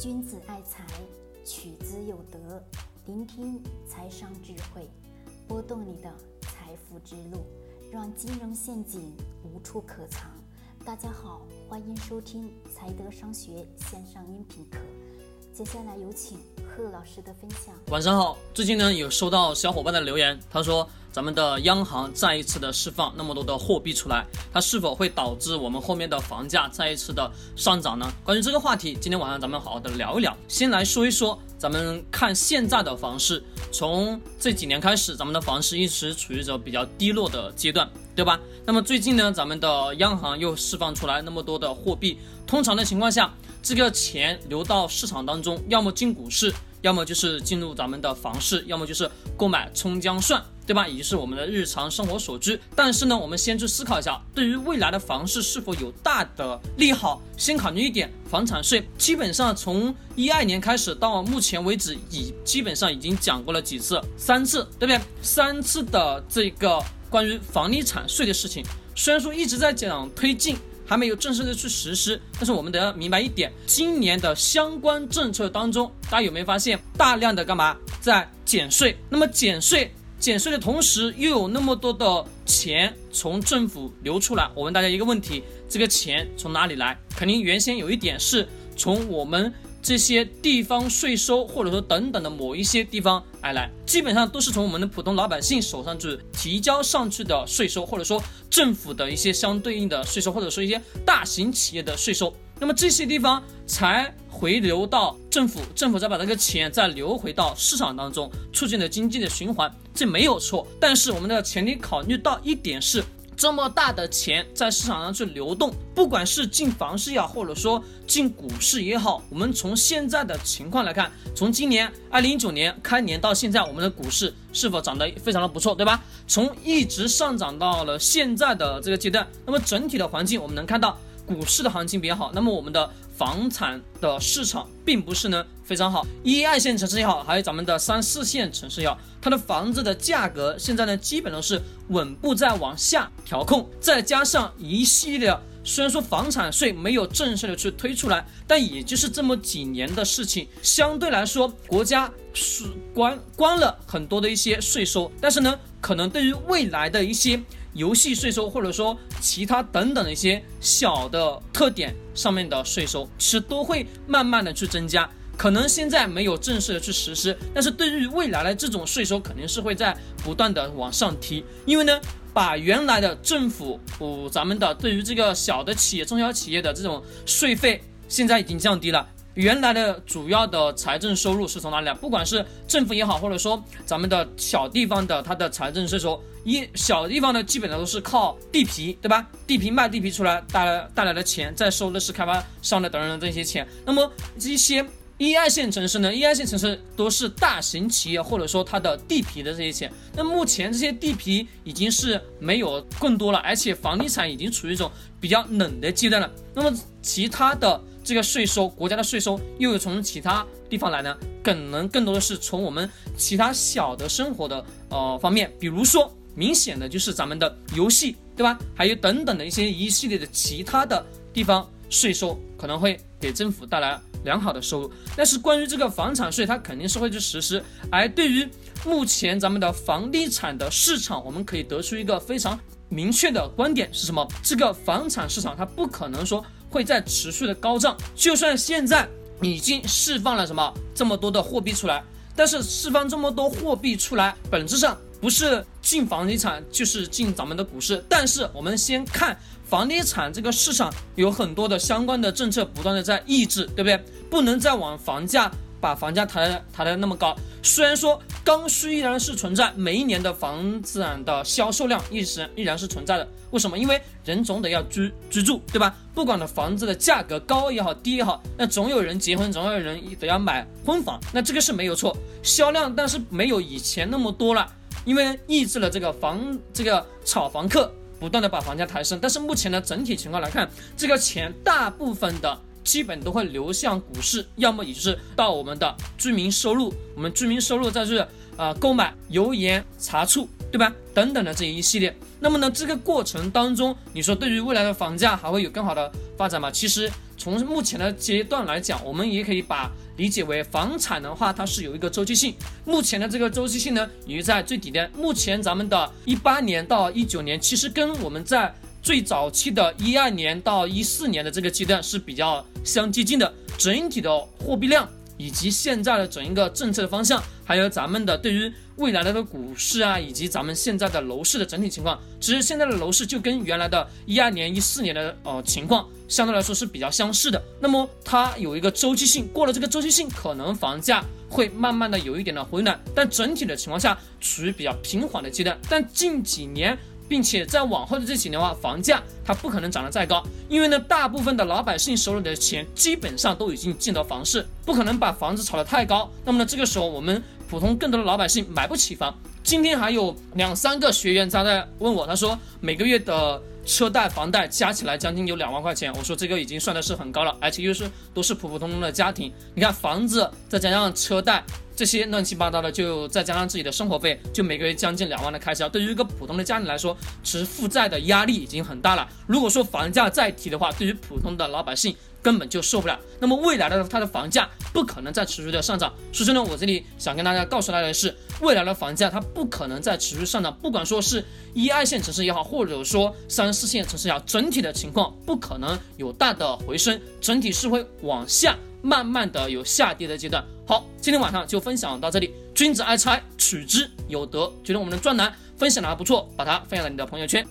君子爱财，取之有德。聆听财商智慧，拨动你的财富之路，让金融陷阱无处可藏。大家好，欢迎收听财德商学线上音频课。接下来有请贺老师的分享。晚上好，最近呢有收到小伙伴的留言，他说咱们的央行再一次的释放那么多的货币出来，它是否会导致我们后面的房价再一次的上涨呢？关于这个话题，今天晚上咱们好好的聊一聊。先来说一说，咱们看现在的房市，从这几年开始，咱们的房市一直处于着比较低落的阶段，对吧？那么最近呢，咱们的央行又释放出来那么多的货币，通常的情况下。这个钱流到市场当中，要么进股市，要么就是进入咱们的房市，要么就是购买葱姜蒜，对吧？也就是我们的日常生活所需。但是呢，我们先去思考一下，对于未来的房市是否有大的利好？先考虑一点，房产税基本上从一二年开始到目前为止，已基本上已经讲过了几次，三次，对不对？三次的这个关于房地产税的事情，虽然说一直在讲推进。还没有正式的去实施，但是我们得要明白一点，今年的相关政策当中，大家有没有发现大量的干嘛在减税？那么减税，减税的同时又有那么多的钱从政府流出来，我问大家一个问题：这个钱从哪里来？肯定原先有一点是从我们。这些地方税收，或者说等等的某一些地方而来，基本上都是从我们的普通老百姓手上去提交上去的税收，或者说政府的一些相对应的税收，或者说一些大型企业的税收。那么这些地方才回流到政府，政府再把这个钱再流回到市场当中，促进了经济的循环，这没有错。但是我们的前提考虑到一点是。这么大的钱在市场上去流动，不管是进房市也好，或者说进股市也好，我们从现在的情况来看，从今年二零一九年开年到现在，我们的股市是否涨得非常的不错，对吧？从一直上涨到了现在的这个阶段，那么整体的环境我们能看到。股市的行情比较好，那么我们的房产的市场并不是呢非常好。一二线城市也好，还有咱们的三四线城市也好，它的房子的价格现在呢基本都是稳步在往下调控。再加上一系列，虽然说房产税没有正式的去推出来，但也就是这么几年的事情，相对来说国家是关关了很多的一些税收，但是呢，可能对于未来的一些。游戏税收，或者说其他等等的一些小的特点上面的税收，其实都会慢慢的去增加。可能现在没有正式的去实施，但是对于未来的这种税收，肯定是会在不断的往上提。因为呢，把原来的政府，哦，咱们的对于这个小的企业、中小企业的这种税费，现在已经降低了。原来的主要的财政收入是从哪里来？不管是政府也好，或者说咱们的小地方的它的财政税收，一小地方呢，基本上都是靠地皮，对吧？地皮卖地皮出来带来带来的钱，再收的是开发商的等等这些钱。那么这些一二线城市呢？一二线城市都是大型企业，或者说它的地皮的这些钱。那目前这些地皮已经是没有更多了，而且房地产已经处于一种比较冷的阶段了。那么其他的。这个税收，国家的税收又有从其他地方来呢？可能更多的是从我们其他小的生活的呃方面，比如说明显的就是咱们的游戏，对吧？还有等等的一些一系列的其他的地方税收，可能会给政府带来良好的收入。但是关于这个房产税，它肯定是会去实施。而对于目前咱们的房地产的市场，我们可以得出一个非常明确的观点是什么？这个房产市场它不可能说。会在持续的高涨，就算现在已经释放了什么这么多的货币出来，但是释放这么多货币出来，本质上不是进房地产就是进咱们的股市。但是我们先看房地产这个市场有很多的相关的政策不断的在抑制，对不对？不能再往房价。把房价抬抬得那么高，虽然说刚需依然是存在，每一年的房子的销售量一直依然是存在的。为什么？因为人总得要居居住，对吧？不管的房子的价格高也好，低也好，那总有人结婚，总有人得要买婚房，那这个是没有错。销量但是没有以前那么多了，因为抑制了这个房这个炒房客不断的把房价抬升。但是目前的整体情况来看，这个钱大部分的。基本都会流向股市，要么也就是到我们的居民收入，我们居民收入再是呃购买油盐茶醋，对吧？等等的这一系列。那么呢，这个过程当中，你说对于未来的房价还会有更好的发展吗？其实从目前的阶段来讲，我们也可以把理解为房产的话，它是有一个周期性。目前的这个周期性呢，也在最底端。目前咱们的一八年到一九年，其实跟我们在最早期的一二年到一四年的这个阶段是比较相接近的。整体的货币量以及现在的整一个政策的方向，还有咱们的对于未来的的股市啊，以及咱们现在的楼市的整体情况，其实现在的楼市就跟原来的一二年、一四年的呃情况相对来说是比较相似的。那么它有一个周期性，过了这个周期性，可能房价会慢慢的有一点的回暖，但整体的情况下处于比较平缓的阶段。但近几年。并且在往后的这几年的话，房价它不可能涨得再高，因为呢，大部分的老百姓手里的钱基本上都已经进到房市，不可能把房子炒得太高。那么呢，这个时候我们普通更多的老百姓买不起房。今天还有两三个学员在在问我，他说每个月的车贷、房贷加起来将近有两万块钱。我说这个已经算的是很高了，而且又是都是普普通通的家庭。你看房子再加上车贷。这些乱七八糟的，就再加上自己的生活费，就每个月将近两万的开销。对于一个普通的家庭来说，其实负债的压力已经很大了。如果说房价再提的话，对于普通的老百姓根本就受不了。那么未来的它的房价不可能再持续的上涨。所以呢，我这里想跟大家告诉大家的是，未来的房价它不可能再持续上涨。不管说是一二线城市也好，或者说三四线城市也好，整体的情况不可能有大的回升，整体是会往下。慢慢的有下跌的阶段。好，今天晚上就分享到这里。君子爱财，取之有德。觉得我们的专栏分享的还不错，把它分享到你的朋友圈。